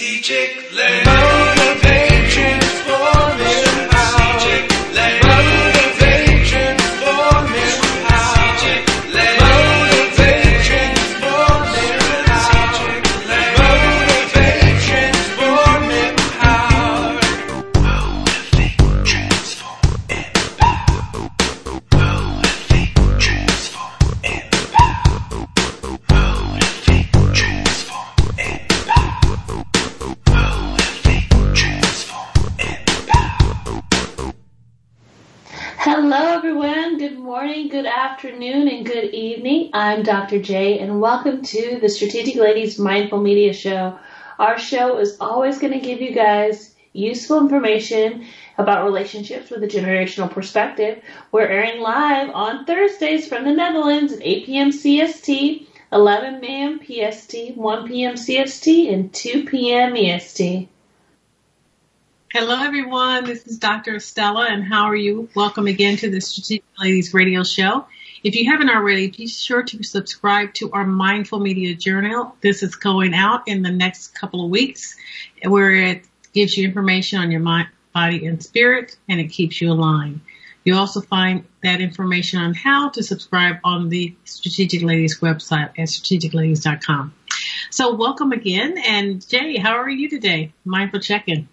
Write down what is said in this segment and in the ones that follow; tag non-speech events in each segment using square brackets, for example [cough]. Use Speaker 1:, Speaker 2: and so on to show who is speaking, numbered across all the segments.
Speaker 1: Strategic lady.
Speaker 2: Dr. J, and welcome to the Strategic Ladies Mindful Media Show. Our show is always going to give you guys useful information about relationships with a generational perspective. We're airing live on Thursdays from the Netherlands at 8 p.m. CST, 11 a.m. PST, 1 p.m. CST, and 2 p.m. EST.
Speaker 3: Hello, everyone. This is Dr. Estella, and how are you? Welcome again to the Strategic Ladies Radio Show. If you haven't already, be sure to subscribe to our Mindful Media Journal. This is going out in the next couple of weeks, where it gives you information on your mind, body, and spirit, and it keeps you aligned. You also find that information on how to subscribe on the Strategic Ladies website at strategicladies.com. So, welcome again. And Jay, how are you today? Mindful check-in.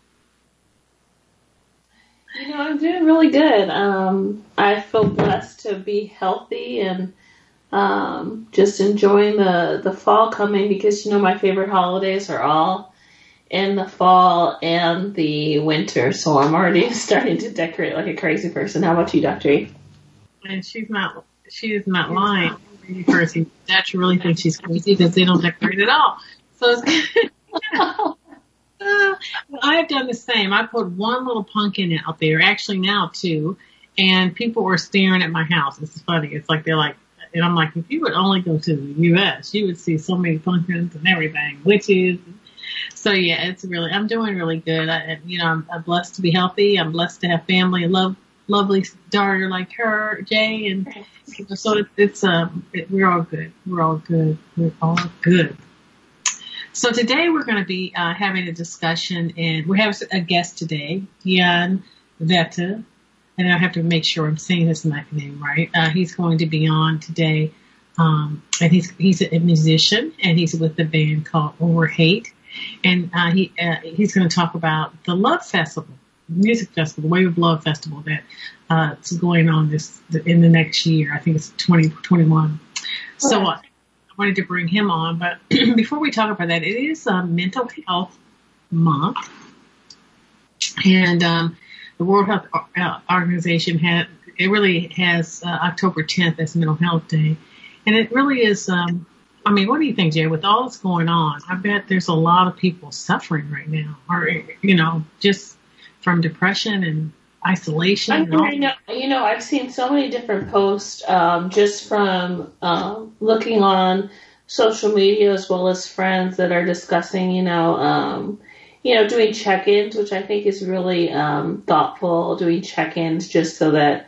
Speaker 2: You know, I'm doing really good. Um, I feel blessed to be healthy and um, just enjoying the, the fall coming because, you know, my favorite holidays are all in the fall and the winter. So I'm already [laughs] starting to decorate like a crazy person. How about you, Dr. E?
Speaker 3: And she's not, she is not lying. Crazy person. That you really think she's crazy because they don't decorate at all. So it's, [laughs] [laughs] Uh, I have done the same. I put one little pumpkin out there, actually now two, and people were staring at my house. It's funny. It's like they're like, and I'm like, if you would only go to the U.S., you would see so many pumpkins and everything, witches. So yeah, it's really, I'm doing really good. I, you know, I'm, I'm blessed to be healthy. I'm blessed to have family, a love, lovely daughter like her, Jay, and so it, it's um, it, we're all good. We're all good. We're all good. So today we're going to be uh, having a discussion, and we have a guest today, Jan Vette, and I have to make sure I'm saying his name right. Uh, he's going to be on today, um, and he's he's a musician, and he's with the band called Overhate, and uh, he uh, he's going to talk about the Love Festival, music festival, the Wave of Love Festival that's uh, going on this in the next year. I think it's 2021. So. Uh, wanted to bring him on, but [clears throat] before we talk about that, it is a mental health month, and um, the World Health Organization had it really has uh, October 10th as Mental Health Day, and it really is. Um, I mean, what do you think, Jay? With all that's going on, I bet there's a lot of people suffering right now, or you know, just from depression and isolation.
Speaker 2: I mean, I know, you know, I've seen so many different posts um, just from um, looking on social media as well as friends that are discussing, you know, um, you know, doing check-ins, which I think is really um, thoughtful. Doing check-ins just so that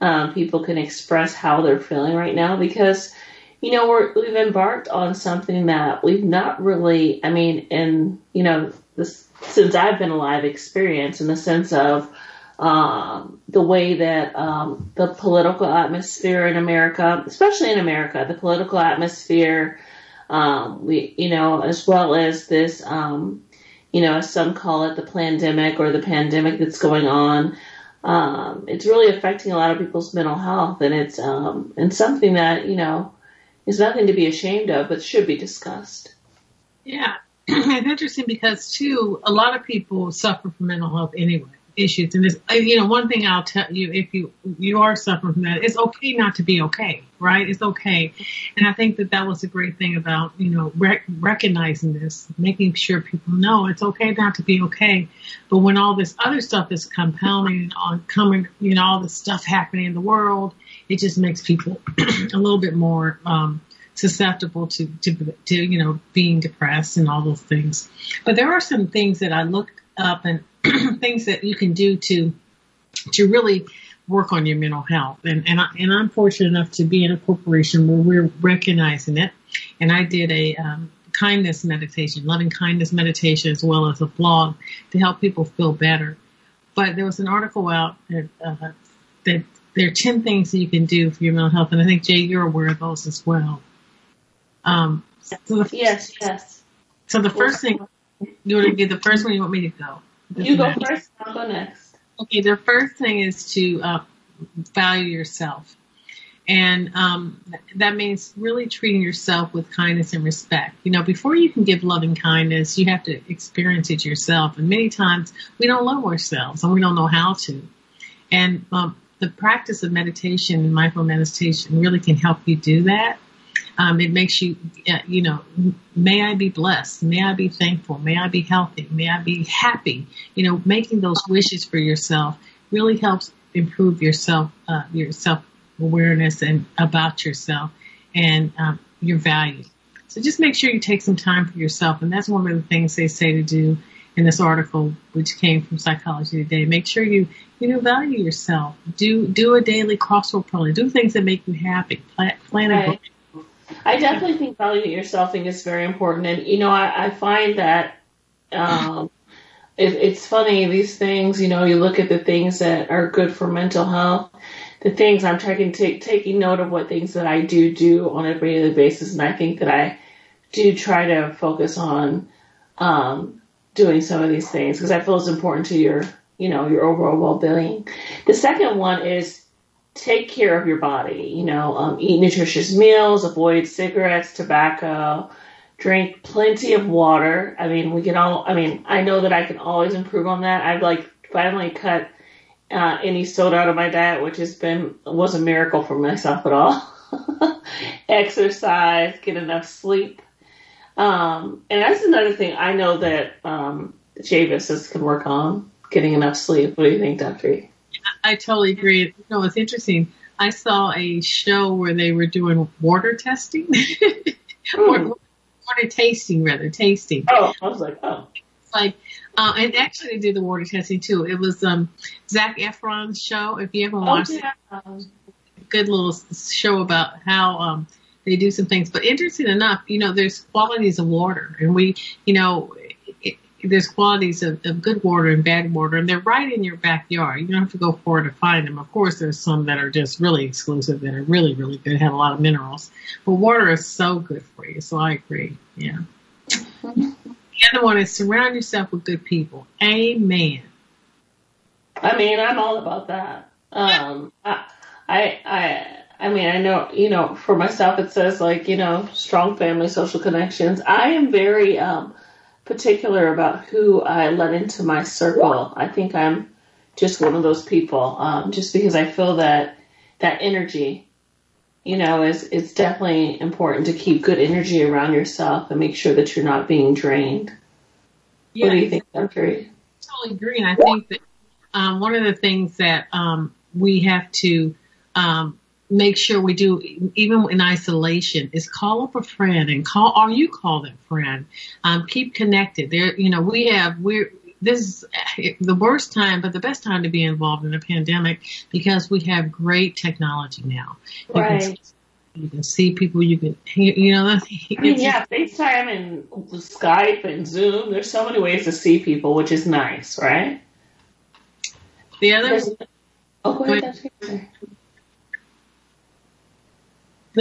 Speaker 2: um, people can express how they're feeling right now, because you know we're, we've embarked on something that we've not really. I mean, in you know, this since I've been alive, experience in the sense of um, the way that um, the political atmosphere in America, especially in America, the political atmosphere, um, we, you know, as well as this, um, you know, as some call it the pandemic or the pandemic that's going on. Um, it's really affecting a lot of people's mental health, and it's um, and something that you know is nothing to be ashamed of, but should be discussed.
Speaker 3: Yeah, [clears throat] it's interesting because too, a lot of people suffer from mental health anyway issues. And this, you know, one thing I'll tell you, if you you are suffering from that, it's okay not to be okay, right? It's okay. And I think that that was a great thing about you know rec- recognizing this, making sure people know it's okay not to be okay. But when all this other stuff is compounding on coming, you know, all this stuff happening in the world, it just makes people [clears throat] a little bit more. um susceptible to, to, to, you know, being depressed and all those things. But there are some things that I looked up and [clears throat] things that you can do to to really work on your mental health. And and, I, and I'm fortunate enough to be in a corporation where we're recognizing it. And I did a um, kindness meditation, loving kindness meditation, as well as a blog to help people feel better. But there was an article out that, uh, that there are 10 things that you can do for your mental health. And I think, Jay, you're aware of those as well. Um, so the,
Speaker 2: Yes, yes.
Speaker 3: so the first thing, you want to do the first one, you want me to go?
Speaker 2: You go first, I'll go next.
Speaker 3: Okay, the first thing is to uh, value yourself. And um, that means really treating yourself with kindness and respect. You know, before you can give loving kindness, you have to experience it yourself. And many times we don't love ourselves and we don't know how to. And um, the practice of meditation and mindful meditation really can help you do that. Um, it makes you, you know, may I be blessed, may I be thankful, may I be healthy, may I be happy. You know, making those wishes for yourself really helps improve yourself, uh, your self awareness and about yourself and um, your value. So just make sure you take some time for yourself, and that's one of the things they say to do in this article, which came from Psychology Today. Make sure you you know value yourself. Do do a daily crossword puzzle. Do things that make you happy. Plan, plan a
Speaker 2: Right. I definitely think valuing yourself thing is very important, and you know, I, I find that um, it, it's funny these things. You know, you look at the things that are good for mental health, the things I'm taking take, taking note of what things that I do do on a daily basis, and I think that I do try to focus on um, doing some of these things because I feel it's important to your you know your overall well-being. The second one is take care of your body. You know, um, eat nutritious meals, avoid cigarettes, tobacco, drink plenty of water. I mean, we can all. I mean, I know that I can always improve on that. I've like finally cut uh, any soda out of my diet, which has been was a miracle for myself at all. [laughs] Exercise, get enough sleep. Um, and that's another thing I know that um, Javis can work on getting enough sleep. What do you think, Dr.
Speaker 3: I totally agree. You know, it's interesting. I saw a show where they were doing water testing, [laughs] water,
Speaker 2: Hmm.
Speaker 3: water tasting rather, tasting.
Speaker 2: Oh, I was like, oh.
Speaker 3: like, uh, and actually they did the water testing too. It was um Zac Efron's show. If you ever
Speaker 2: Oh,
Speaker 3: watched it, good little show about how um they do some things. But interesting enough, you know, there's qualities of water, and we, you know. There's qualities of, of good water and bad water, and they're right in your backyard. You don't have to go far to find them. Of course, there's some that are just really exclusive that are really, really good, have a lot of minerals. But water is so good for you, so I agree. Yeah. The other one is surround yourself with good people. Amen.
Speaker 2: I mean, I'm all about that. Um, I, I, I, I mean, I know, you know, for myself, it says like, you know, strong family, social connections. I am very, um, particular about who I let into my circle. I think I'm just one of those people, um, just because I feel that that energy, you know, is, it's definitely important to keep good energy around yourself and make sure that you're not being drained. What do you think, Dr.
Speaker 3: Totally agree. And I think that um, one of the things that um, we have to um, make sure we do, even in isolation, is call up a friend and call, or you call that friend. Um, keep connected. There, you know, we have we're. This is the worst time, but the best time to be involved in a pandemic because we have great technology now. You can
Speaker 2: Right.
Speaker 3: you can see people. You can, you, know, [laughs]
Speaker 2: I mean, yeah, FaceTime and Skype and Zoom. There's so many ways to see people, which is nice, right?
Speaker 3: The other,
Speaker 2: There's- oh, go ahead.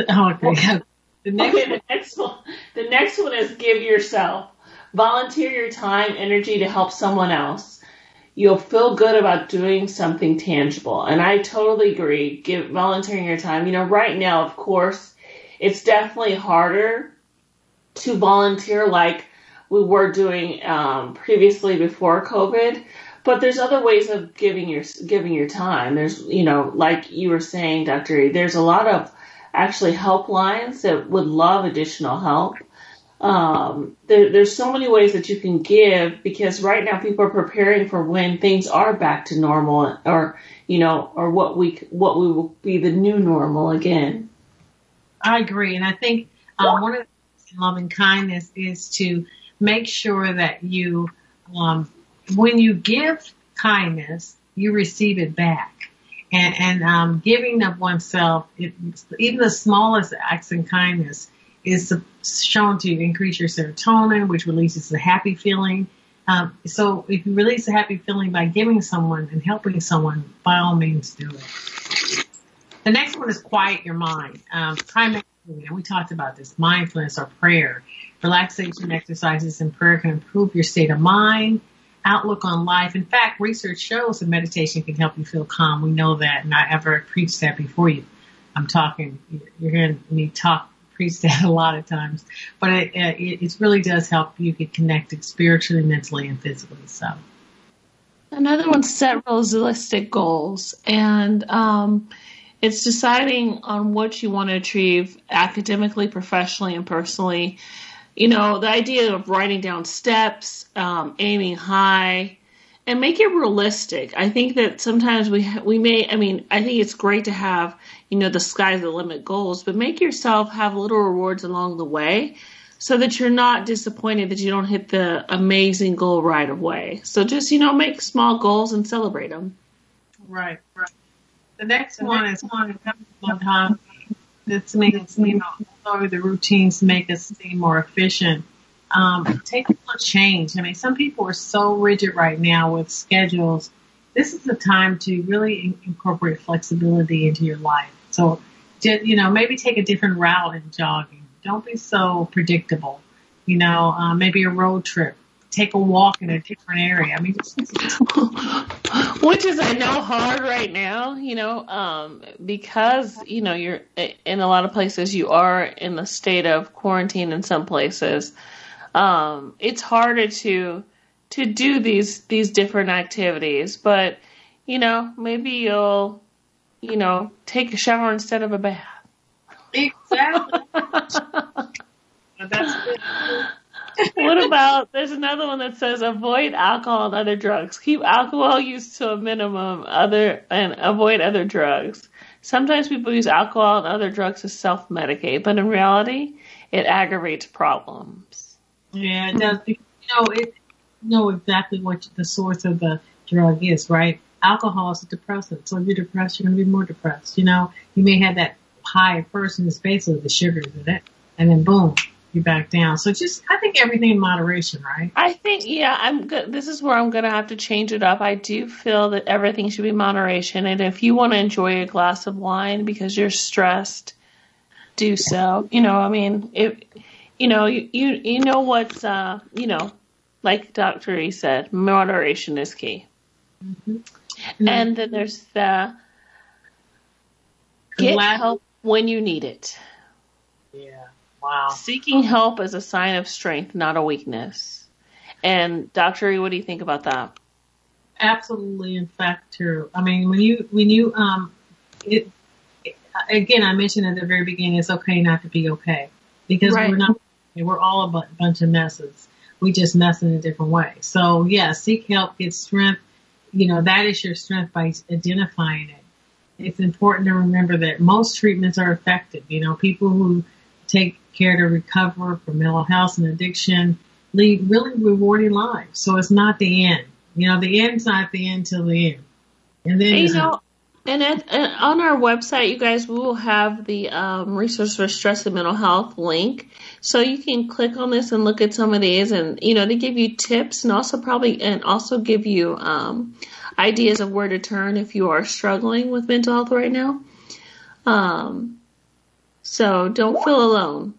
Speaker 3: Oh, okay. The next
Speaker 2: the next one. The next one is give yourself. Volunteer your time, energy to help someone else. You'll feel good about doing something tangible. And I totally agree. Give volunteering your time. You know, right now, of course, it's definitely harder to volunteer like we were doing um, previously before COVID. But there's other ways of giving your giving your time. There's you know, like you were saying, Dr. E, there's a lot of actually helplines that would love additional help. Um, there, there's so many ways that you can give because right now people are preparing for when things are back to normal or you know or what we what we will be the new normal again.
Speaker 3: I agree, and I think um, one of the things in loving kindness is to make sure that you, um, when you give kindness, you receive it back. And, and um, giving of oneself, it, even the smallest acts of kindness, is shown to increase your serotonin, which releases the happy feeling. Um, so if you release a happy feeling by giving someone and helping someone, by all means do it. The next one is quiet your mind. Um, try and we talked about this, mindfulness or prayer. Relaxation exercises and prayer can improve your state of mind, outlook on life. In fact, research shows that meditation can help you feel calm. We know that, and I ever preached that before you. I'm talking, you're hearing me talk, preach that [laughs] a lot of times, but it, it, it really does help you get connected spiritually, mentally, and physically. So.
Speaker 2: Another one, set realistic goals. And, um, it's deciding on what you want to achieve academically, professionally, and personally. You know, the idea of writing down steps, um, aiming high, and make it realistic. I think that sometimes we we may. I mean, I think it's great to have you know the sky's the limit goals, but make yourself have little rewards along the way, so that you're not disappointed that you don't hit the amazing goal right away. So just you know make small goals and celebrate them.
Speaker 3: Right. Right. The next one is one time. This makes you know the routines make us seem more efficient. Um, take a little change. I mean, some people are so rigid right now with schedules. This is the time to really incorporate flexibility into your life. So, you know, maybe take a different route in jogging. Don't be so predictable. You know, uh, maybe a road trip take a walk in a different area. I mean,
Speaker 2: which is I know hard right now, you know, um, because you know you're in a lot of places you are in the state of quarantine in some places. Um, it's harder to to do these these different activities, but you know maybe you'll you know take a shower instead of a bath.
Speaker 3: Exactly. [laughs]
Speaker 2: What about there's another one that says avoid alcohol and other drugs. Keep alcohol use to a minimum other and avoid other drugs. Sometimes people use alcohol and other drugs to self medicate, but in reality it aggravates problems.
Speaker 3: Yeah, it does. You know, it know exactly what the source of the drug is, right? Alcohol is a depressant. So if you're depressed, you're going to be more depressed. You know, you may have that high first and it's basically the sugars in it. And then boom, you back down. So just, I think everything in moderation, right?
Speaker 2: I think, yeah, I'm good. This is where I'm going to have to change it up. I do feel that everything should be moderation. And if you want to enjoy a glass of wine because you're stressed, do so. You know, I mean, if, you know, you, you, you know what's, uh, you know, like Dr. E said, moderation is key. Mm-hmm. Mm-hmm. And then there's the get help when you need it.
Speaker 3: Yeah. Wow.
Speaker 2: Seeking help is a sign of strength, not a weakness. And Dr. E, what do you think about that?
Speaker 3: Absolutely, in fact, true. I mean, when you when you um, it, it again, I mentioned at the very beginning, it's okay not to be okay because right. we're not. We're all a bunch of messes. We just mess in a different way. So yeah, seek help, get strength. You know that is your strength by identifying it. It's important to remember that most treatments are effective. You know, people who take care to recover from mental health and addiction, lead really rewarding lives. So it's not the end. You know, the end's not the end till the end. And then
Speaker 2: you know, and at, on our website, you guys, we will have the um, resource for stress and mental health link, so you can click on this and look at some of these, and you know they give you tips and also probably and also give you um, ideas of where to turn if you are struggling with mental health right now. Um, so don't feel alone.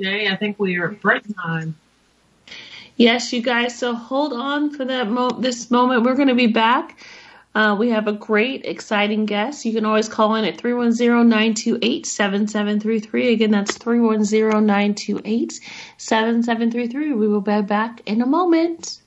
Speaker 3: Jay, I think we are at break time.
Speaker 2: Yes, you guys. So hold on for that mo- this moment. We're going to be back. Uh, we have a great, exciting guest. You can always call in at 310-928-7733. Again, that's 310-928-7733. We will be back in a moment.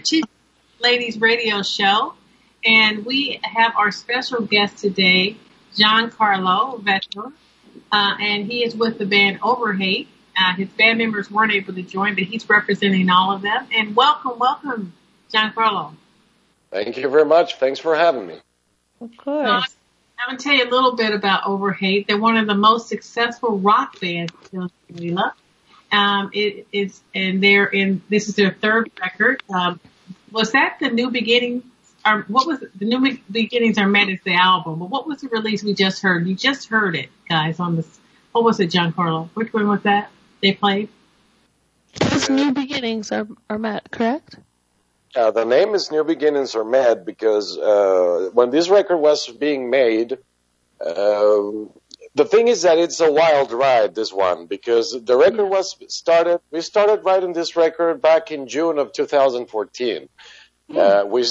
Speaker 3: The Strategic Ladies Radio Show. And we have our special guest today, Giancarlo Vettor, uh, and he is with the band Overhate. Uh, his band members weren't able to join, but he's representing all of them. And welcome, welcome, Giancarlo.
Speaker 4: Thank you very much. Thanks for having me.
Speaker 2: Of course.
Speaker 3: So, I'm going to tell you a little bit about Overhate. They're one of the most successful rock bands in Manila. Um, it is, and they're in, this is their third record. Um, was that the New Beginnings? Or what was it? the New Beginnings are met as the album? But what was the release we just heard? You just heard it, guys, on this. What was it, Giancarlo? Which one was that they played?
Speaker 2: Those New Beginnings are, are met, correct?
Speaker 4: Uh, the name is New Beginnings Are Mad because uh, when this record was being made, uh, the thing is that it's a wild ride, this one, because the record was started, we started writing this record back in June of 2014. Uh, we,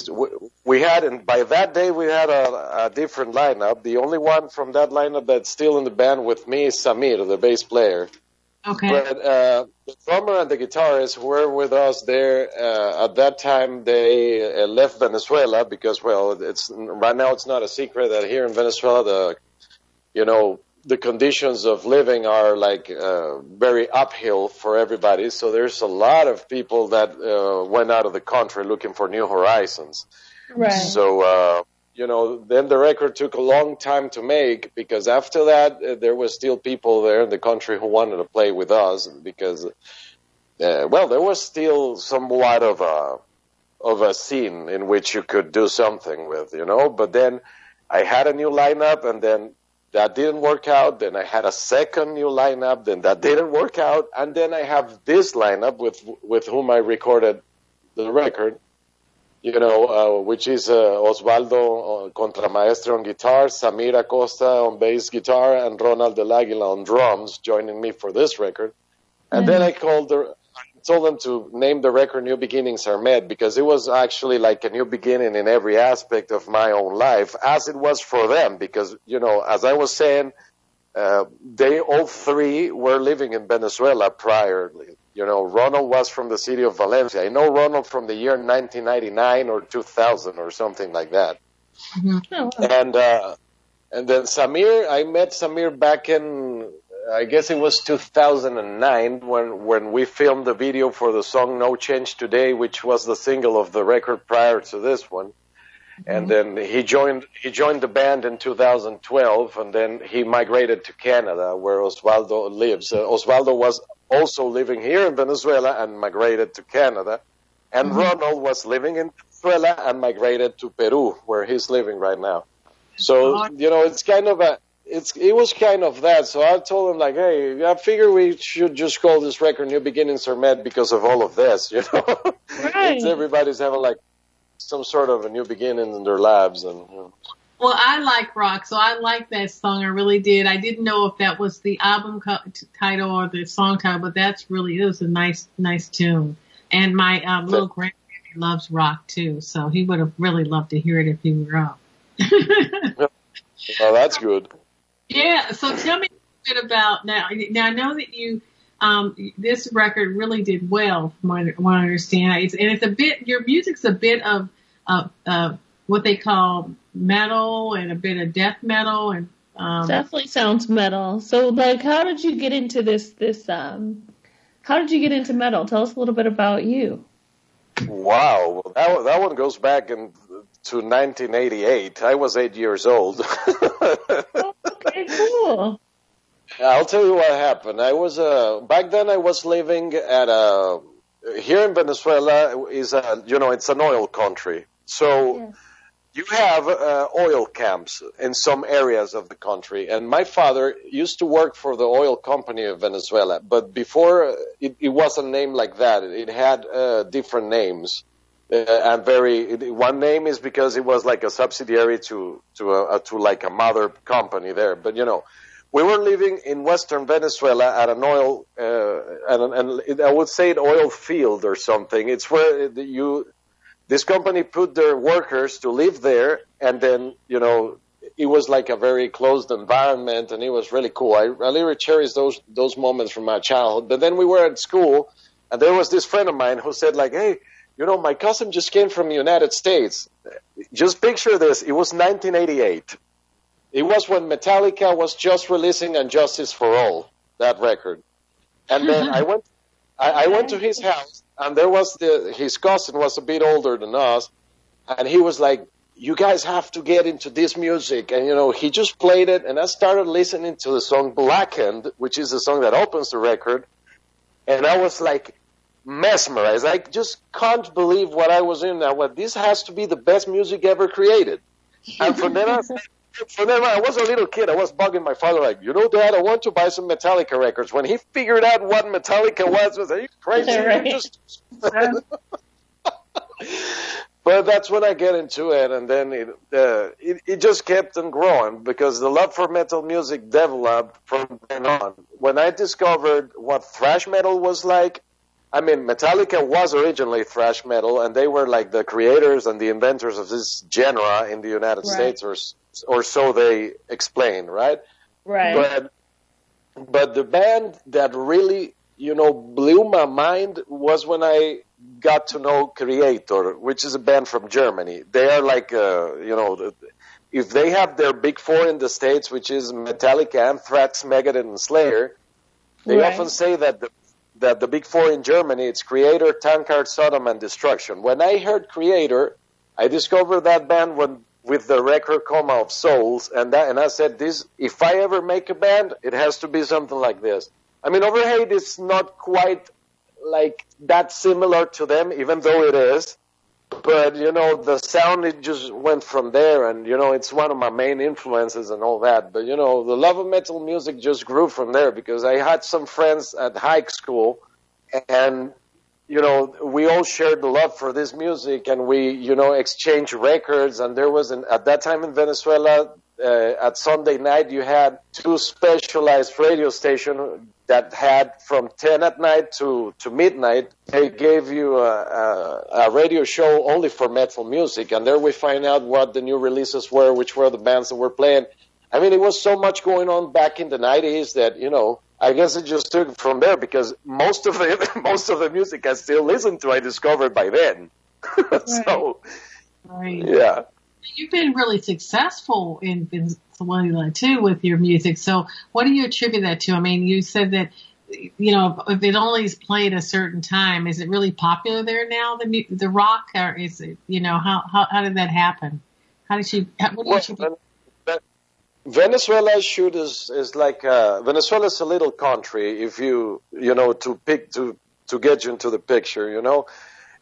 Speaker 4: we had, and by that day we had a, a different lineup. The only one from that lineup that's still in the band with me is Samir, the bass player.
Speaker 3: Okay.
Speaker 4: But uh, the drummer and the guitarist were with us there. Uh, at that time, they uh, left Venezuela because, well, it's right now it's not a secret that here in Venezuela, the you know the conditions of living are like uh, very uphill for everybody. So there's a lot of people that uh, went out of the country looking for new horizons.
Speaker 2: Right.
Speaker 4: So, uh, you know, then the record took a long time to make because after that, uh, there was still people there in the country who wanted to play with us because, uh, well, there was still somewhat of a, of a scene in which you could do something with, you know, but then I had a new lineup and then that didn't work out. Then I had a second new lineup. Then that didn't work out. And then I have this lineup with, with whom I recorded the record you know, uh, which is uh, Osvaldo uh, Contramaestre on guitar, Samir Acosta on bass guitar, and Ronald Del Aguila on drums, joining me for this record. And then I called the, told them to name the record New Beginnings Are Met because it was actually like a new beginning in every aspect of my own life, as it was for them. Because, you know, as I was saying, uh, they all three were living in Venezuela prior you know, Ronald was from the city of Valencia. I know Ronald from the year 1999 or 2000 or something like that.
Speaker 3: Mm-hmm.
Speaker 2: Oh.
Speaker 4: And uh, and then Samir, I met Samir back in, I guess it was 2009 when when we filmed the video for the song "No Change Today," which was the single of the record prior to this one. And mm-hmm. then he joined he joined the band in 2012, and then he migrated to Canada, where Osvaldo lives. Uh, Osvaldo was also living here in Venezuela and migrated to Canada, and mm-hmm. Ronald was living in Venezuela and migrated to Peru, where he's living right now. So uh-huh. you know, it's kind of a it's it was kind of that. So I told him like, hey, I figure we should just call this record "New Beginnings Are Met" because of all of this. [laughs] You know,
Speaker 2: Right.
Speaker 4: everybody's having like some sort of a new beginning in their lives, and you know.
Speaker 3: Well, I like rock, so I like that song. I really did. I didn't know if that was the album co- t- title or the song title, but that's really it was a nice, nice tune. And my um, little grandbaby loves rock too, so he would have really loved to hear it if he were up. [laughs] [laughs]
Speaker 4: well, that's good.
Speaker 3: Yeah. So tell me a bit about now. Now I know that you um, this record really did well, from what I, understand. It's, and it's a bit your music's a bit of uh, uh, what they call metal and a bit of death metal and um,
Speaker 2: Definitely sounds metal. So, like, how did you get into this? This um, how did you get into metal? Tell us a little bit about you.
Speaker 4: Wow, well, that, one- that one goes back in, to 1988. I was eight years old. [laughs]
Speaker 2: Cool.
Speaker 4: I'll tell you what happened. I was uh, back then. I was living at a here in Venezuela is a you know it's an oil country. So you have uh, oil camps in some areas of the country, and my father used to work for the oil company of Venezuela. But before it, it wasn't named like that. It had uh, different names. Uh, and very one name is because it was like a subsidiary to to a, to like a mother company there. But you know, we were living in western Venezuela at an oil, uh, and, and it, I would say an oil field or something. It's where you, this company put their workers to live there, and then you know, it was like a very closed environment, and it was really cool. I, I really cherish those those moments from my childhood. But then we were at school, and there was this friend of mine who said like, "Hey, you know, my cousin just came from the United States. Just picture this: it was 1988." It was when Metallica was just releasing "And Justice for All" that record, and then mm-hmm. I went, I, I went to his house, and there was the his cousin was a bit older than us, and he was like, "You guys have to get into this music," and you know he just played it, and I started listening to the song "Blackened," which is the song that opens the record, and I was like mesmerized. I just can't believe what I was in now. What this has to be the best music ever created. And from then on, from then on, I was a little kid. I was bugging my father, like, you know, Dad, I want to buy some Metallica records. When he figured out what Metallica was, was are you crazy? [laughs]
Speaker 2: Right.
Speaker 4: Just- [laughs] but that's when I get into it, and then it, uh, it it just kept on growing because the love for metal music developed from then on. When I discovered what thrash metal was like, I mean, Metallica was originally thrash metal, and they were like the creators and the inventors of this genre in the United
Speaker 2: Right.
Speaker 4: States, or or so they explain, right?
Speaker 2: Right.
Speaker 4: But but the band that really you know blew my mind was when I got to know Kreator, which is a band from Germany. They are like uh, you know if they have their big four in the states, which is Metallica, Anthrax, Megadeth, and Slayer. They
Speaker 2: Right.
Speaker 4: often say that the that the big four in Germany it's Kreator, Tankard, Sodom, and Destruction. When I heard Kreator, I discovered that band when with the record Coma of Souls, and that, and I said, this if I ever make a band, it has to be something like this. I mean, Overhate is not quite like that similar to them, even though it is. But you know, the sound it just went from there, and you know, it's one of my main influences and all that. But you know, the love of metal music just grew from there because I had some friends at high school, and you know, we all shared the love for this music, and we you know exchanged records. And there was an at that time in Venezuela. Uh, at Sunday night, you had two specialized radio stations that had from 10 at night to, to midnight. They gave you a, a, a radio show only for metal music, and there we find out what the new releases were, which were the bands that were playing. I mean, it was so much going on back in the 90s that, you know, I guess it just took from there because most of the [laughs] most of the music I still listen to, I discovered by then. [laughs] so,
Speaker 3: Right.
Speaker 4: yeah.
Speaker 3: You've been really successful in, in Venezuela too with your music. So what do you attribute that to? I mean, you said that, you know, if it only is played a certain time, is it really popular there now, the the rock, or is it, you know, how, how, how did that happen? How did she, how, what do you
Speaker 4: Well,
Speaker 3: attribute?
Speaker 4: Ven- Venezuela shoot is is like uh, Venezuela is a little country. If you you know to pick to to get you into the picture, you know,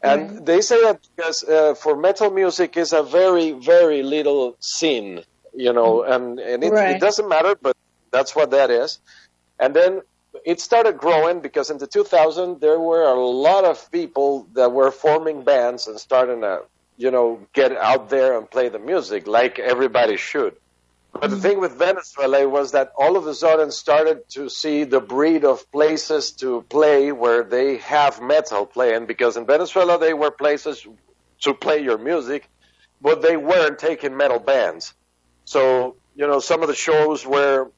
Speaker 4: and they say that because uh, for metal music is a very very little scene, you know, mm-hmm. and and it,
Speaker 2: Right.
Speaker 4: it doesn't matter, but that's what that is. And then it started growing because in the 2000 there were a lot of people that were forming bands and starting to you know get out there and play the music like everybody should. But the mm-hmm. thing with Venezuela was that all of a sudden started to see the breed of places to play where they have metal playing because in Venezuela they were places to play your music, but they weren't taking metal bands. So, you know, some of the shows were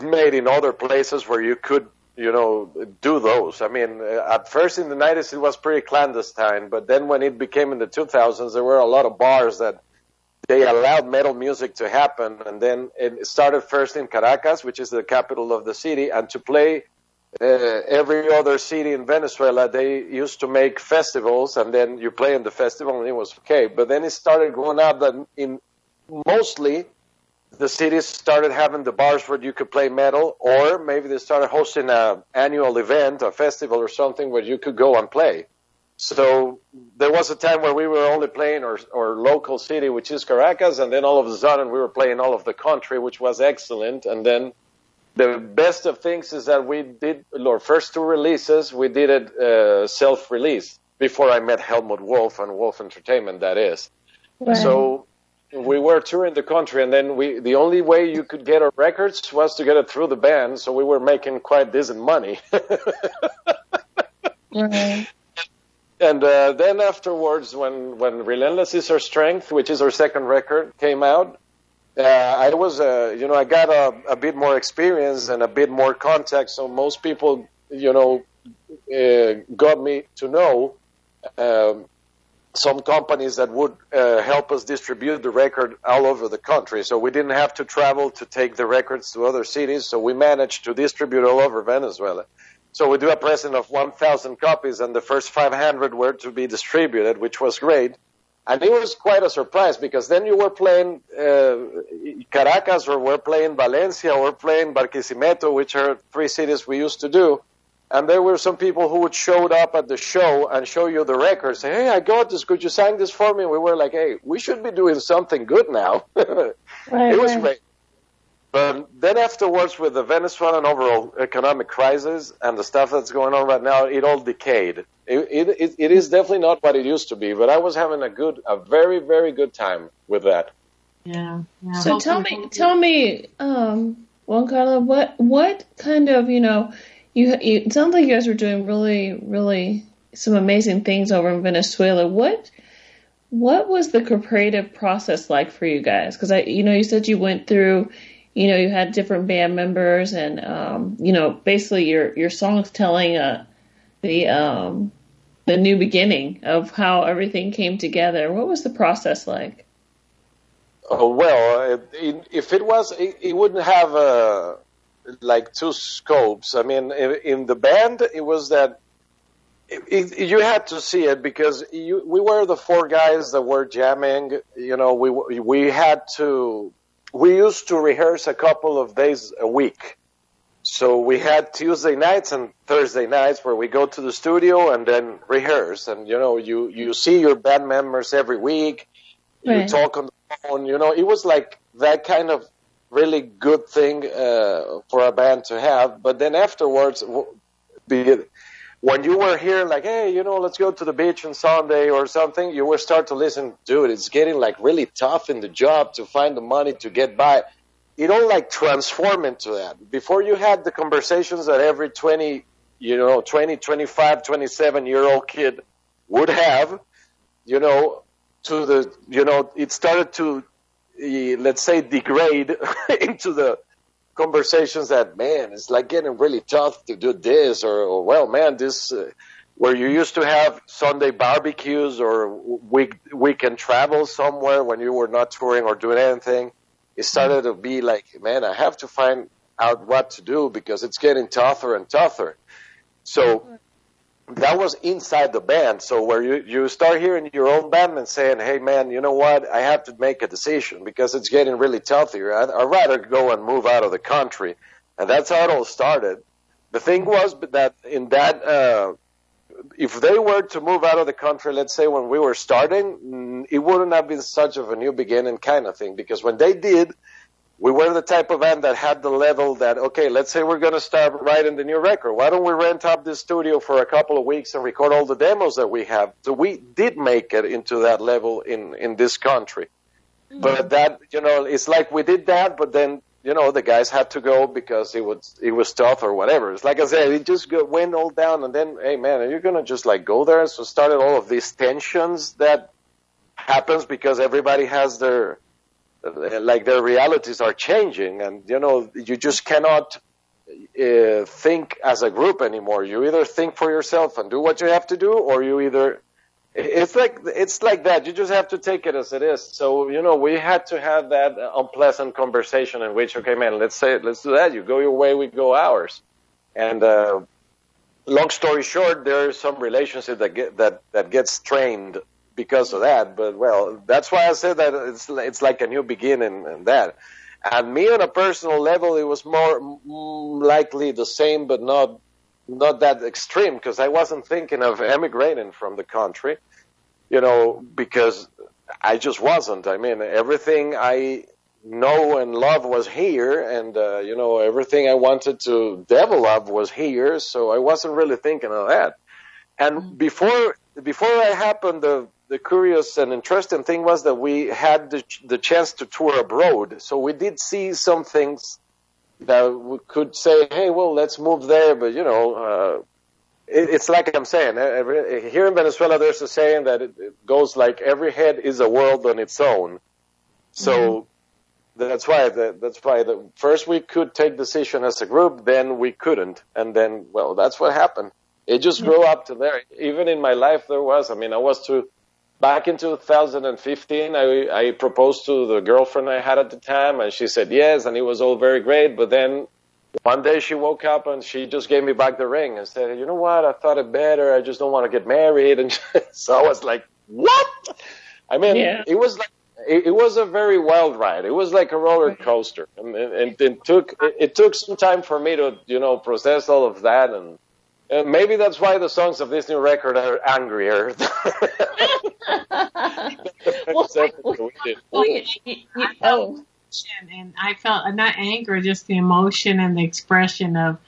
Speaker 4: made in other places where you could, you know, do those. I mean, at first in the 90s it was pretty clandestine, but then when it became in the 2000s, there were a lot of bars that they allowed metal music to happen, and then it started first in Caracas, which is the capital of the city, and to play uh, every other city in Venezuela, they used to make festivals, and then you play in the festival, and it was okay. But then it started going out that in mostly the cities started having the bars where you could play metal, or maybe they started hosting an annual event, a festival or something where you could go and play. So there was a time where we were only playing our, our local city, which is Caracas, and then all of a sudden we were playing all of the country, which was excellent. And then the best of things is that we did our first two releases, we did it uh, self-release before I met Helmut Wolf and Wolf Entertainment. That is.
Speaker 2: Right.
Speaker 4: So we were touring the country, and then we the only way you could get our records was to get it through the band. So we were making quite decent money.
Speaker 2: Right.
Speaker 4: And uh, then afterwards, when when Relentless is Our Strength, which is our second record, came out, uh, I was, uh, you know, I got a, a bit more experience and a bit more contact. So most people, you know, uh, got me to know um, some companies that would uh, help us distribute the record all over the country. So we didn't have to travel to take the records to other cities. So we managed to distribute all over Venezuela. So we do a present of 1,000 copies, and the first 500 were to be distributed, which was great. And it was quite a surprise because then you were playing uh, Caracas, or we're playing Valencia, or playing Barquisimeto, which are three cities we used to do. And there were some people who would show up at the show and show you the record, say, "Hey, I got this. Could you sign this for me?" And we were like, "Hey, we should be doing something good now." [laughs]
Speaker 2: Right,
Speaker 4: it was
Speaker 2: right.
Speaker 4: great. But then afterwards, with the Venezuelan overall economic crisis and the stuff that's going on right now, it all decayed. It, it, it, it is definitely not what it used to be, but I was having a good, a very, very good time with that.
Speaker 3: Yeah. yeah.
Speaker 2: So tell me, tell me, um, Juan Carlo, what what kind of you know, you, you it sounds like you guys were doing really really some amazing things over in Venezuela. What what was the creative process like for you guys? Because I, you know, you said you went through, you know, you had different band members, and um, you know, basically your your songs telling uh, the um, the new beginning of how everything came together. What was the process like?
Speaker 4: Oh, well, uh, it, if it was, it, it wouldn't have uh, like two scopes. I mean, in, in the band, it was that it, it, you had to see it because you, we were the four guys that were jamming. You know, we we had to. We used to rehearse a couple of days a week. So we had Tuesday nights and Thursday nights where we go to the studio and then rehearse. And you know, you you see your band members every week. You talk on the phone. You know, it was like that kind of really good thing uh, for a band to have. But then afterwards, when you were here, like, hey, you know, let's go to the beach on Sunday or something, you would start to listen, dude, it's getting like really tough in the job to find the money to get by. It all like transform into that. Before you had the conversations that every 20, you know, 20, 25, 27 year old kid would have, you know, to the, you know, it started to, let's say, degrade [laughs] into the conversations that, man, it's like getting really tough to do this, or, or well, man, this, uh, where you used to have Sunday barbecues or week, weekend travel somewhere when you were not touring or doing anything, it started to be like, man, I have to find out what to do because it's getting tougher and tougher. So that was inside the band. So where you, you start hearing your own band and saying, hey man, you know what? I have to make a decision because it's getting really tough here. I'd, I'd rather go and move out of the country. And that's how it all started. The thing was that in that, uh, if they were to move out of the country, let's say when we were starting, mm, it wouldn't have been such of a new beginning kind of thing because when they did, we were the type of band that had the level that okay, let's say we're going to start writing the new record. Why don't we rent up this studio for a couple of weeks and record all the demos that we have? So we did make it into that level in in this country. Mm-hmm. But that you know, it's like we did that, but then you know the guys had to go because it was it was tough or whatever. It's like I said, it just go, went all down, and then hey man, are you gonna just like go there? So started all of these tensions that happens because everybody has their like their realities are changing, and you know you just cannot uh, think as a group anymore. You either think for yourself and do what you have to do, or you either it's like it's like that. You just have to take it as it is. So you know, we had to have that unpleasant conversation in which, okay, man, let's say let's do that. You go your way, we go ours. And uh, long story short, there is some relationship that get that that gets strained because of that. But well, that's why I said that it's it's like a new beginning and that. And me on a personal level, it was more mm, likely the same, but not not that extreme because I wasn't thinking of emigrating from the country, you know, because I just wasn't. I mean, everything I know and love was here, and uh, you know, everything I wanted to develop was here. So I wasn't really thinking of that. And before before that happened, the the curious and interesting thing was that we had the, the chance to tour abroad. So we did see some things that we could say, hey, well, let's move there. But, you know, uh, it, it's like I'm saying, every, here in Venezuela, there's a saying that it, it, goes like every head is a world on its own. So mm-hmm. that's why, the, that's why the first we could take decision as a group, then we couldn't. And then, well, that's what happened. It just grew up to there. Even in my life, there was, I mean, I was to, back in 2015, I, I proposed to the girlfriend I had at the time, and she said yes, and it was all very great. But then one day she woke up and she just gave me back the ring and said, "You know what? I thought it better. I just don't want to get married." And [laughs] so I was like, "What?" I mean, yeah. it was like it, it, was a very wild ride. It was like a roller coaster, and, and it took it, it took some time for me to you know process all of that and. Uh, maybe that's why the songs of this new record are angrier. [laughs]
Speaker 3: well, well, well, you, you, oh. And I felt not anger, just the emotion and the expression of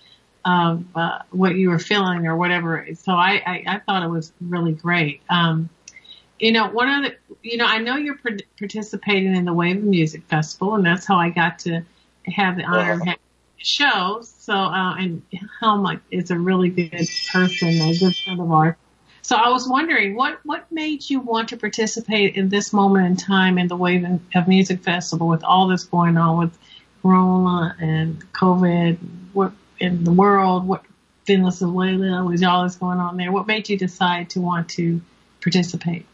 Speaker 3: of uh, what you were feeling or whatever. So I, I, I thought it was really great. Um, you know, one of the, you know, I know you're participating in the Wave Music Festival, and that's how I got to have the honor of having show. So, uh, and Helmut is a really good person, a good friend of ours. So I was wondering, what, what made you want to participate in this moment in time in the Wave of Music Festival with all this going on with Corona and COVID, what in the world, what Venezuela, was all this going on there? What made you decide to want to participate?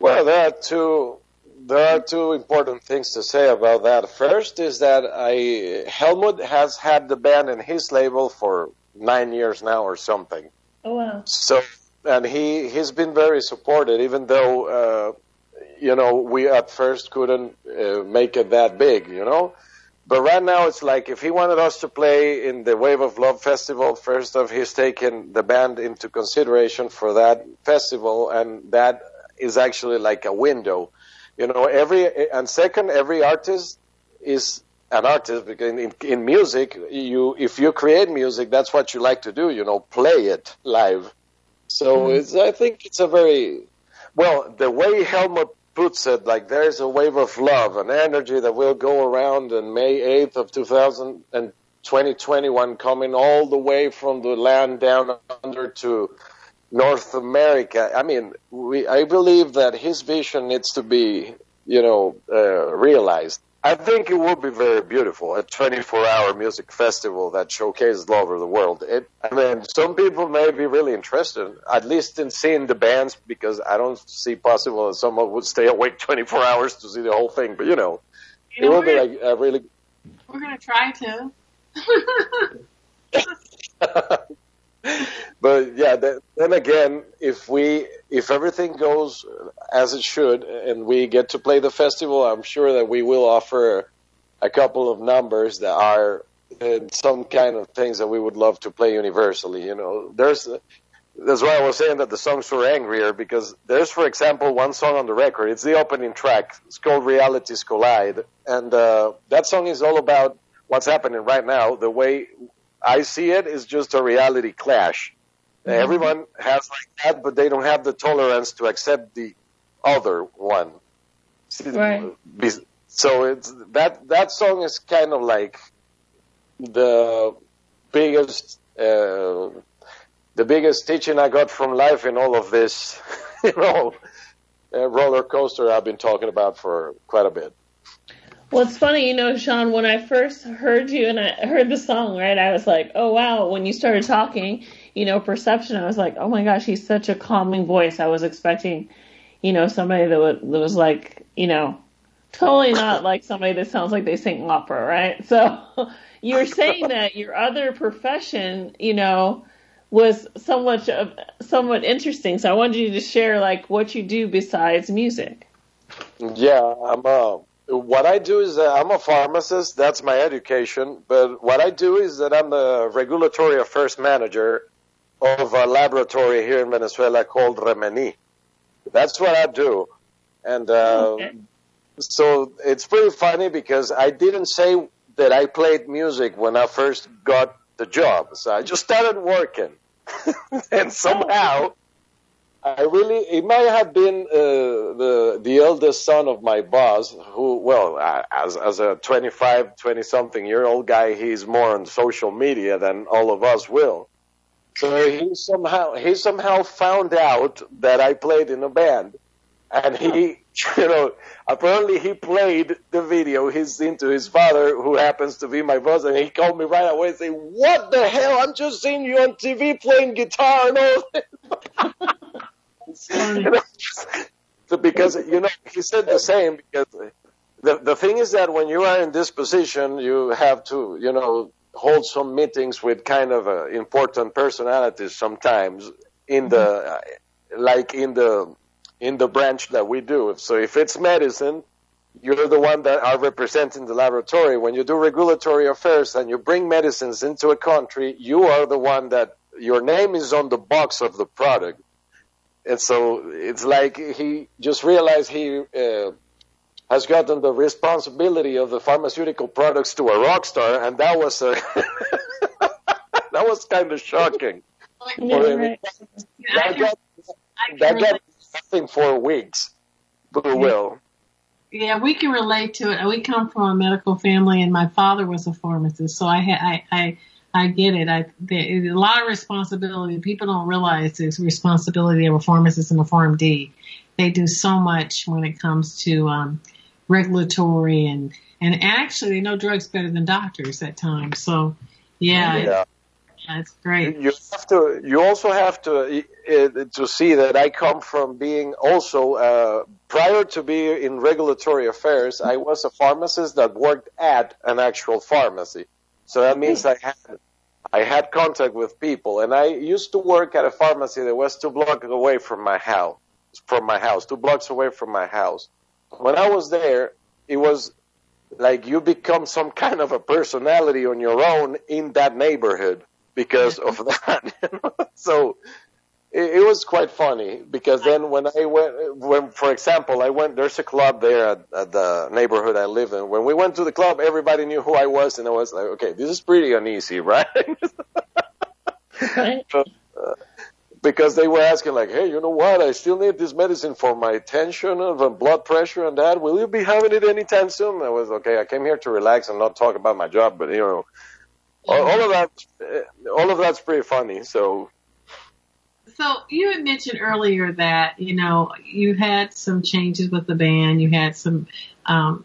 Speaker 4: Well, there are two there are two important things to say about that. First is that I Helmut has had the band in his label for nine years now or something.
Speaker 2: Oh wow!
Speaker 4: So and he he's been very supported, even though uh, you know we at first couldn't uh, make it that big, you know. But right now it's like if he wanted us to play in the Wave of Love festival, first off, he's taken the band into consideration for that festival, and that is actually like a window you know, every and second, every artist is an artist because in, in music, you if you create music, that's what you like to do. You know, play it live. So mm-hmm. it's I think it's a very well the way Helmut puts it, like there's a wave of love, an energy that will go around on May 8th of 2000 and 2021 coming all the way from the land down under to North America. I mean, we, I believe that his vision needs to be, you know, uh, realized. I think it would be very beautiful, a 24-hour music festival that showcases all over the world. It, I mean, some people may be really interested, at least in seeing the bands, because I don't see possible that someone would stay awake 24 hours to see the whole thing. But you know, you know it would be like a really.
Speaker 3: We're gonna try to. [laughs] [laughs] [laughs]
Speaker 4: but yeah, then again, if we if everything goes as it should and we get to play the festival, I'm sure that we will offer a couple of numbers that are uh, some kind of things that we would love to play universally. You know, there's that's why I was saying that the songs were angrier because there's, for example, one song on the record. It's the opening track. It's called "Realities Collide," and uh, that song is all about what's happening right now, the way I see it is just a reality clash. Mm-hmm. Everyone has like that, but they don't have the tolerance to accept the other one.
Speaker 2: Right.
Speaker 4: So it's that that song is kind of like the biggest uh, the biggest teaching I got from life in all of this, [laughs] you know, uh, roller coaster I've been talking about for quite a bit.
Speaker 2: Well, it's funny, you know, Sean, when I first heard you and I heard the song, right, I was like, oh, wow. When you started talking, you know, perception, I was like, oh my gosh, he's such a calming voice. I was expecting, you know, somebody that, would, that was like, you know, totally not like somebody that sounds like they sing opera, right? So [laughs] you're saying that your other profession, you know, was somewhat, somewhat interesting. So I wanted you to share like what you do besides music.
Speaker 4: Yeah, I'm a what I do is that I'm a pharmacist. That's my education. But what I do is that I'm the regulatory affairs manager of a laboratory here in Venezuela called Remeni. That's what I do. And uh, okay. so it's pretty funny because I didn't say that I played music when I first got the job. So I just started working. [laughs] and somehow I really, it might have been uh, the the eldest son of my boss, who, well, as as a 25, 20 something year old guy, he's more on social media than all of us will. So he somehow he somehow found out that I played in a band, and he, [laughs] you know, apparently he played the video he's into his father, who happens to be my boss, and he called me right away and said, "What the hell? I'm just seeing you on TV playing guitar and all." [laughs] [laughs] so because you know he said the same because the the thing is that when you are in this position you have to you know hold some meetings with kind of uh, important personalities sometimes in the mm-hmm. like in the in the branch that we do. So if it's medicine you're the one that are representing the laboratory. When you do regulatory affairs and you bring medicines into a country you are the one that your name is on the box of the product and so it's like he just realized he uh, has gotten the responsibility of the pharmaceutical products to a rock star, and that was a [laughs] that was kind of shocking. [laughs]
Speaker 2: Yeah, right.
Speaker 4: That got, that got nothing for weeks, but will.
Speaker 3: Yeah, we can relate to it. We come from a medical family, and my father was a pharmacist, so I had I. I I get it. I a lot of responsibility. People don't realize it's responsibility of a pharmacist and a PharmD. They do so much when it comes to um, regulatory and and actually they know drugs better than doctors at times. So yeah, yeah. That's great.
Speaker 4: You have to. You also have to to see that I come from being also uh, prior to being in regulatory affairs. I was a pharmacist that worked at an actual pharmacy. So that means I had I had contact with people, and I used to work at a pharmacy that was two blocks away from my house. From my house, two blocks away from my house. When I was there, it was like you become some kind of a personality on your own in that neighborhood because of [laughs] that. You know? So it, it, was quite funny because then when I went, when for example, I went. There's a club there at, at the neighborhood I live in. When we went to the club, everybody knew who I was, and I was like, okay, this is pretty uneasy, [laughs] right?
Speaker 2: right.
Speaker 4: uh, because they were asking like, hey, you know what? I still need this medicine for my tension and blood pressure and that. Will you be having it anytime soon? I was okay. I came here to relax and not talk about my job, but you know, all, all of that, all of that's pretty funny. So
Speaker 3: so you had mentioned earlier that you know you had some changes with the band, you had some um,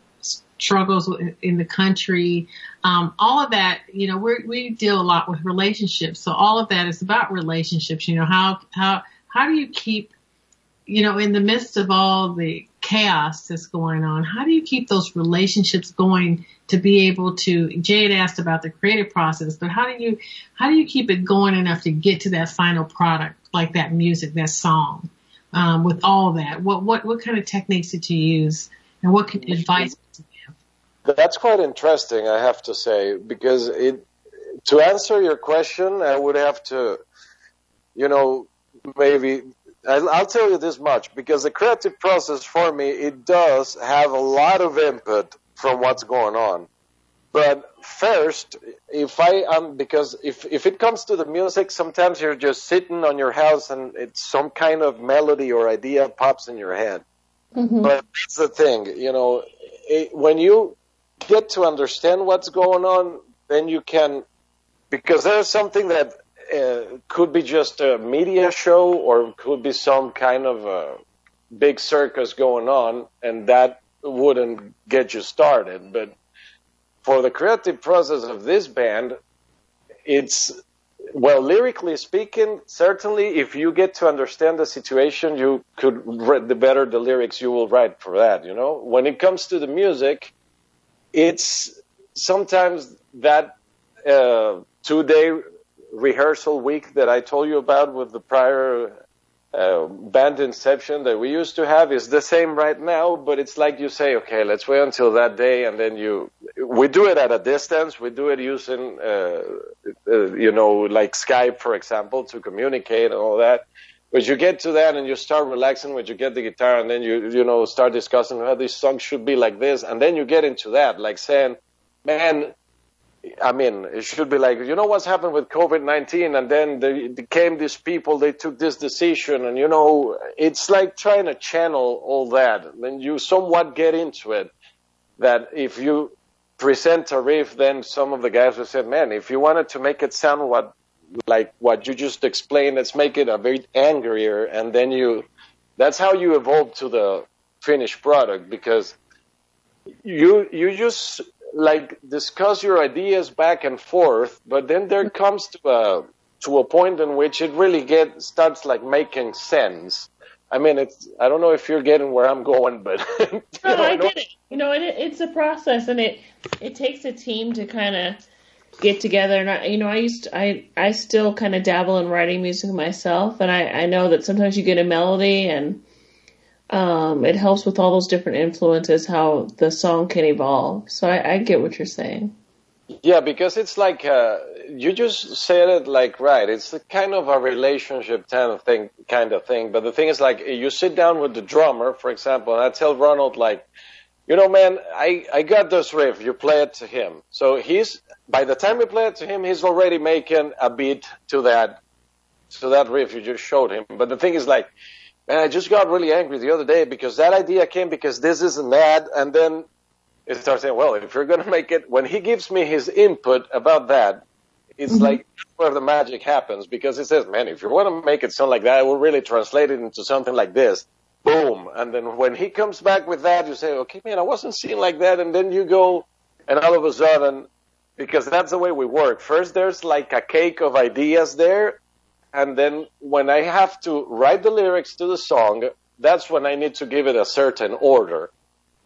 Speaker 3: struggles in the country, um, all of that. You know, we we deal a lot with relationships, so all of that is about relationships. You know, how how how do you keep you know, in the midst of all the chaos that's going on, how do you keep those relationships going to be able to, Jade asked about the creative process, but how do you, how do you keep it going enough to get to that final product, like that music, that song, um, with all that? What, what, what kind of techniques did you use and what can, advice
Speaker 4: you give? That's quite interesting, I have to say, because it, to answer your question, I would have to, you know, maybe I'll tell you this much because the creative process for me it does have a lot of input from what's going on. But first, if I am because if if it comes to the music, sometimes you're just sitting on your house and it's some kind of melody or idea pops in your head. Mm-hmm. But that's the thing, you know, it, when you get to understand what's going on, then you can because there's something that uh, could be just a media show or could be some kind of a big circus going on, and that wouldn't get you started. But for the creative process of this band, it's well, lyrically speaking, certainly if you get to understand the situation, you could read the better the lyrics you will write for that, you know? When it comes to the music, it's sometimes that uh, two day rehearsal week that I told you about with the prior uh, band inception that we used to have is the same right now, but it's like you say, okay, let's wait until that day, and then you. We do it at a distance. We do it using, uh, uh, you know, like Skype, for example, to communicate and all that. But you get to that and you start relaxing when you get the guitar, and then you, you know, start discussing how this song should be like this, and then you get into that, like saying, man, I mean, it should be like, you know what's happened with COVID-19 and then they, they came these people, they took this decision and you know, it's like trying to channel all that. And you somewhat get into it that if you present a riff, then some of the guys will say, man, if you wanted to make it sound what, like what you just explained, let's make it a bit angrier. And then you, that's how you evolve to the finished product because you, you just like discuss your ideas back and forth, but then there mm-hmm. comes to a to a point in which it really get starts like making sense. I mean, it's I don't know if you're getting where I'm going, but [laughs]
Speaker 2: no, know, I get it. You know, it, it's a process, and it it takes a team to kind of get together. And I, you know, I used to, I I still kind of dabble in writing music myself, and I I know that sometimes you get a melody and um, it helps with all those different influences how the song can evolve. So I, I get what you're saying.
Speaker 4: Yeah, because it's like uh, you just said it like right. It's kind of a relationship kind of thing, kind of thing. But the thing is, like, you sit down with the drummer, for example, and I tell Ronald, like, you know, man, I I got this riff. You play it to him. So he's by the time we play it to him, he's already making a beat to that to that riff you just showed him. But the thing is, like, and I just got really angry the other day because that idea came because this isn't that, and then it starts saying, well, if you're going to make it, when he gives me his input about that, it's mm-hmm. like where the magic happens because he says, man, if you want to make it sound like that, I will really translate it into something like this. Boom. And then when he comes back with that, you say, okay, man, I wasn't seeing like that. And then you go, and all of a sudden, because that's the way we work. First, there's like a cake of ideas there, and then when I have to write the lyrics to the song, that's when I need to give it a certain order,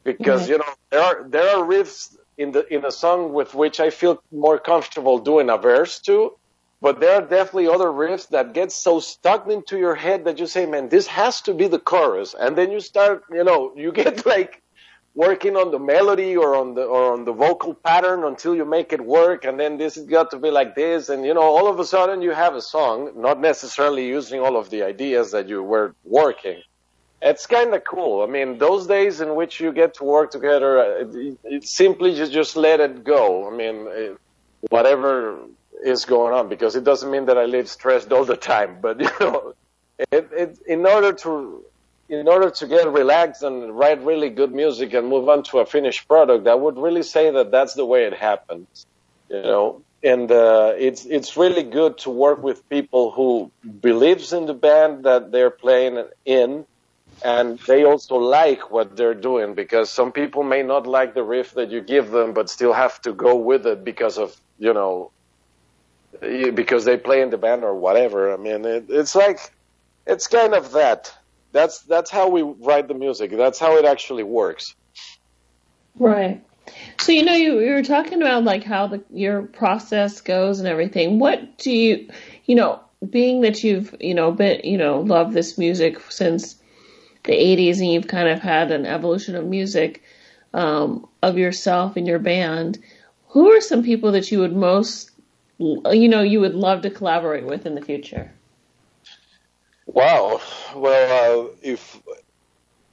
Speaker 4: because mm-hmm. you know there are there are riffs in the in a song with which I feel more comfortable doing a verse to, but there are definitely other riffs that get so stuck into your head that you say, man, this has to be the chorus, and then you start, you know, you get [laughs] like working on the melody or on the or on the vocal pattern until you make it work and then this has got to be like this and you know all of a sudden you have a song not necessarily using all of the ideas that you were working. It's kind of cool. I mean those days in which you get to work together uh, it, it simply just just let it go. I mean it, whatever is going on because it doesn't mean that i live stressed all the time but [laughs] you know it, it in order to in order to get relaxed and write really good music and move on to a finished product, I would really say that that's the way it happens. You know, and uh, it's it's really good to work with people who believes in the band that they're playing in, and they also like what they're doing because some people may not like the riff that you give them, but still have to go with it because of you know because they play in the band or whatever. I mean, it, it's like it's kind of that that's that's how we write the music. That's how it actually works.
Speaker 2: Right. So you know you, you were talking about like how the your process goes and everything. What do you you know being that you've you know been you know loved this music since the 80s and you've kind of had an evolution of music um, of yourself and your band. Who are some people that you would most you know you would love to collaborate with in the future?
Speaker 4: Wow. Well, uh, if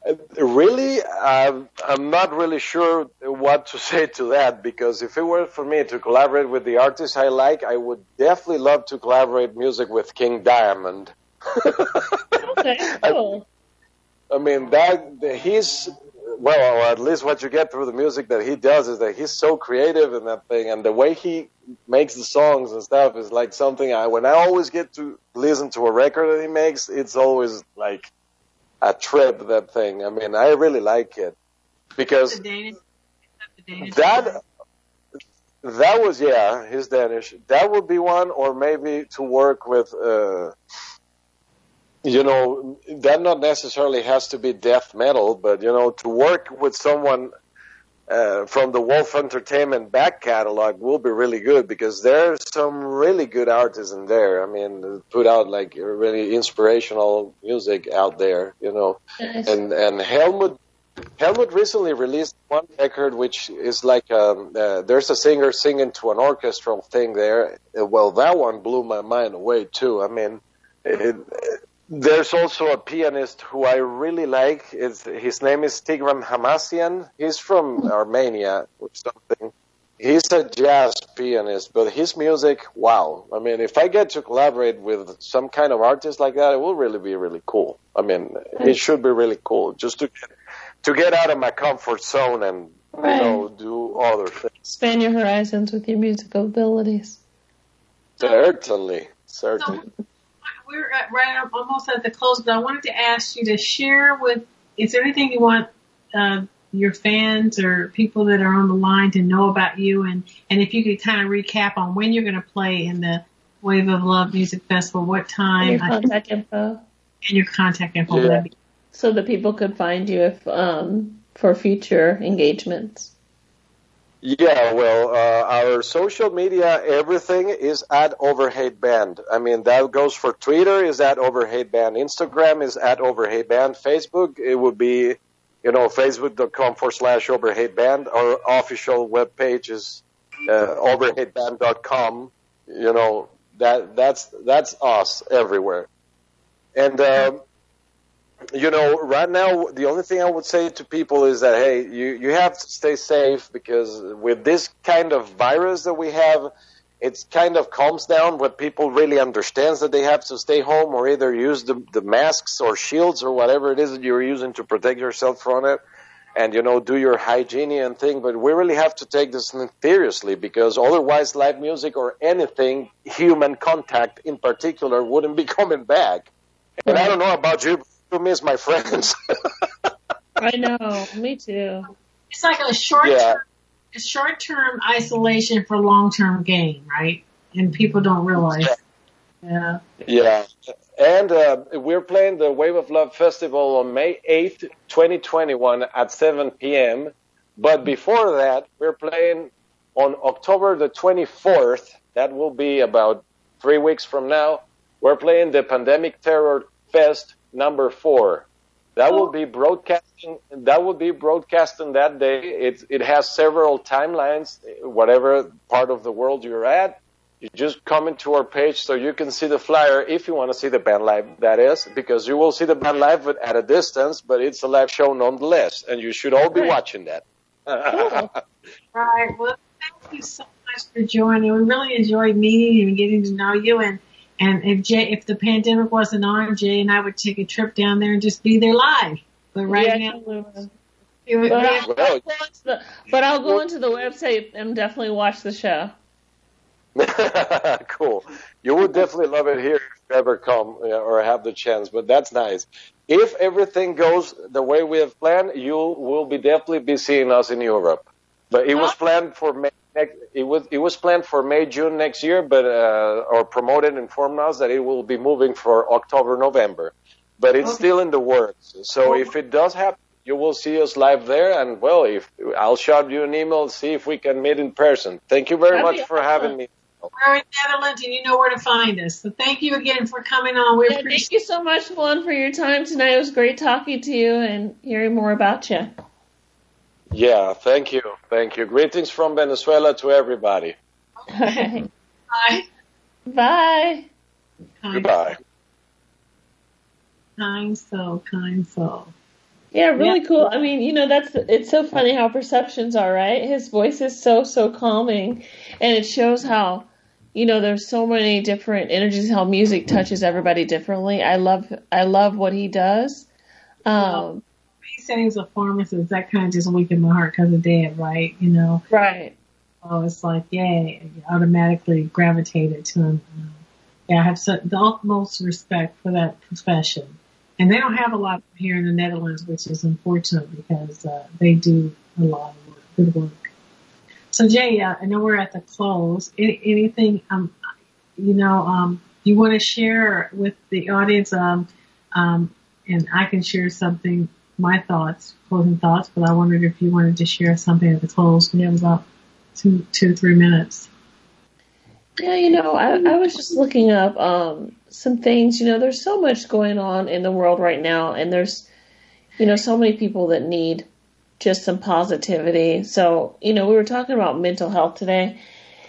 Speaker 4: uh, really, I'm, I'm not really sure what to [laughs] say to that because if it were for me to collaborate with the artists I like, I would definitely love to collaborate music with King Diamond. [laughs]
Speaker 2: okay, cool.
Speaker 4: I, I mean that he's well, or at least what you get through the music that he does is that he's so creative in that thing, and the way he makes the songs and stuff is like something I when I always get to listen to a record that he makes, it's always like a trip. That thing. I mean, I really like it. because
Speaker 3: The Danish. The Danish
Speaker 4: that that was yeah his danish that would be one or maybe to work with uh you know that not necessarily has to be death metal but you know to work with someone uh, from the Wolf Entertainment back catalog will be really good because there's some really good artists in there. I mean, put out like really inspirational music out there, you know. And and Helmut Helmut recently released one record which is like um, uh, there's a singer singing to an orchestral thing there. Well, that one blew my mind away too. I mean, it, there's also a pianist who I really like. It's, his name is Tigran Hamasyan. He's from Armenia or something. He's a jazz pianist, but his music, wow. I mean, if I get to collaborate with some kind of artist like that, it will really be really cool. I mean, it should be really cool just to get, to get out of my comfort zone and
Speaker 2: Right.
Speaker 4: you know do other things.
Speaker 2: Expand your horizons with your musical abilities.
Speaker 4: Certainly, certainly.
Speaker 3: So we're at, right up almost at the close, but I wanted to ask you to share with. Is there anything you want uh, your fans or people that are on the line to know about you, and and if you could kind of recap on when you're going to play in the Wave of Love Music Festival, what
Speaker 2: And
Speaker 3: time,
Speaker 2: your
Speaker 3: I-
Speaker 2: contact info.
Speaker 3: and your contact info.
Speaker 4: Yeah.
Speaker 2: So that people could find you if um for future engagements.
Speaker 4: Yeah, well, uh, our social media, everything is at Overhate Band. I mean, that goes for Twitter is at Overhate Band. Instagram is at Overhate Band. Facebook, it would be, you know, facebook.com forward slash Overhate Band. Our official webpage is uh, overhateband.com. You know, that, that's, that's us everywhere. And, um, you know, right now, the only thing I would say to people is that, hey, you, you have to stay safe because with this kind of virus that we have, it kind of calms down when people really understands that they have to stay home or either use the, the masks or shields or whatever it is that you're using to protect yourself from it and, you know, do your hygiene and thing. But we really have to take this seriously because otherwise live music or anything, human contact in particular, wouldn't be [laughs] coming back. And I don't know about you, but you miss my friends. [laughs]
Speaker 2: I know, me too.
Speaker 3: It's like a short
Speaker 4: Yeah.
Speaker 3: term, a short term isolation for long term gain, right? And people don't realize. Yeah.
Speaker 4: Yeah. And uh, we're playing the Wave of Love Festival on May 8th, 2021 at 7 p.m. But before that, we're playing on October the 24th. That will be about three weeks from now. We're playing the Pandemic Terror Fest number four. That will oh. be broadcasting. That will be broadcasting that day. It it has several timelines. Whatever part of the world you're at, you just come into our page so you can see the flyer if you want to see the band live. That is because you will see the band live at a distance, but it's a live show nonetheless, and you should all be watching that. [laughs]
Speaker 3: Right. Well, thank you so much for joining. We really enjoyed meeting you and getting to know you. And and if Jay, if the pandemic wasn't on, Jay and I would take a trip down there and just be there live. But right
Speaker 2: Yeah,
Speaker 3: now, it would
Speaker 2: But, I'll,
Speaker 4: Well-
Speaker 2: I'll go into the, but I'll go into the website and definitely watch the show. [laughs]
Speaker 4: cool. You would definitely love it here if you ever come or have the chance, but that's nice. If everything goes the way we have planned, you will be definitely be seeing us in Europe. But it was planned for May. Next, it was it was planned for May June next year, but uh, or promoted informed us that it will be moving for October November. But it's
Speaker 3: Okay.
Speaker 4: still in the works. So if it does happen, you will see us live there. And well, if I'll shout you an email, see if we can meet in person. Thank you very
Speaker 2: That'd
Speaker 4: much for
Speaker 2: awesome.
Speaker 4: having me.
Speaker 3: we're in Netherlands and you know where to find us. So thank you again for coming on. We
Speaker 2: Yeah,
Speaker 3: appreciate
Speaker 2: thank you so much, Juan, for your time tonight. It was great talking to you and hearing more about you.
Speaker 4: Yeah, thank you. Thank you. Greetings from Venezuela to everybody. Okay. [laughs]
Speaker 3: Bye.
Speaker 2: Bye.
Speaker 3: Kind,
Speaker 4: Goodbye.
Speaker 3: kind soul, kind soul.
Speaker 2: Yeah, really cool. I mean, you know, that's it's so funny how perceptions are, right? His voice is so so calming, and it shows how, you know, there's so many different energies. How music touches everybody differently. I love I love what he does. Um,
Speaker 3: He said he was a pharmacist. That kind of just weakened my heart because of Dad, right? You know,
Speaker 2: right.
Speaker 3: oh, it's like, yay, I automatically gravitated to him. Yeah, I have so, the utmost respect for that profession. And they don't have a lot here in the Netherlands, which is unfortunate because uh, they do a lot of work, good work. So Jay, uh, I know we're at the close. Any, anything, um, you know, um, you want to share with the audience, um, um, and I can share something, my thoughts, closing thoughts, but I wondered if you wanted to share something at the close. We have about two, two, three minutes.
Speaker 2: Yeah, you know, I, I was just looking up um, some things. You know, there's so much going on in the world right now, and there's, you know, so many people that need just some positivity. So, you know, we were talking about mental health today.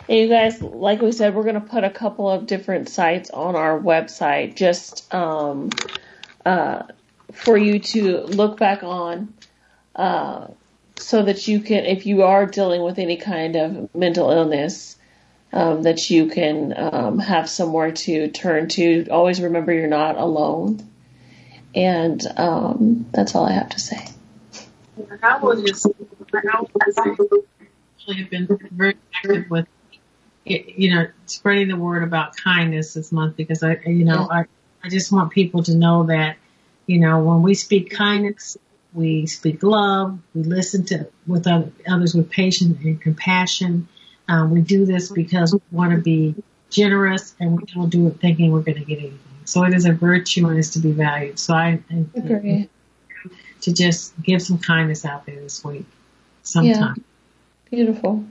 Speaker 2: And you guys, like we said, we're going to put a couple of different sites on our website just um, uh, for you to look back on uh, so that you can, if you are dealing with any kind of mental illness, um, that you can um, have somewhere to turn to. Always remember you're not alone. And um, that's all I have to say.
Speaker 3: I will just, I will have been very active with, you know, spreading the word about kindness this month because I, you know, I, I just want people to know that, you know, when we speak kindness, we speak love, we listen to with other, others with patience and compassion. Um, we do this because we want to be generous and we don't do it thinking we're going to get anything. So it is a virtue and it's to be valued. So I, I
Speaker 2: Agree.
Speaker 3: to just give some kindness out there this week sometime. Yeah.
Speaker 2: Beautiful.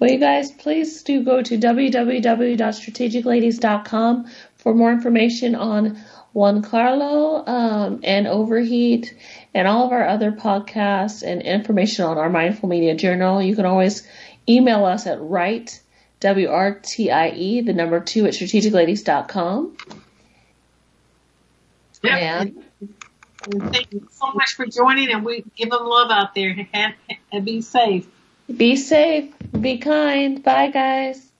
Speaker 2: Well, you guys, please do go to www.strategicladies.com for more information on Giancarlo um, and Overhate and all of our other podcasts and information on our Mindful Media Journal. You can always email us at write, W-R-T-I-E, the number two at strategicladies.com.
Speaker 3: Yep.
Speaker 2: And
Speaker 3: And Thank you so much for joining and we give them love out there and, [laughs] and be safe.
Speaker 2: be safe, be kind. Bye, guys.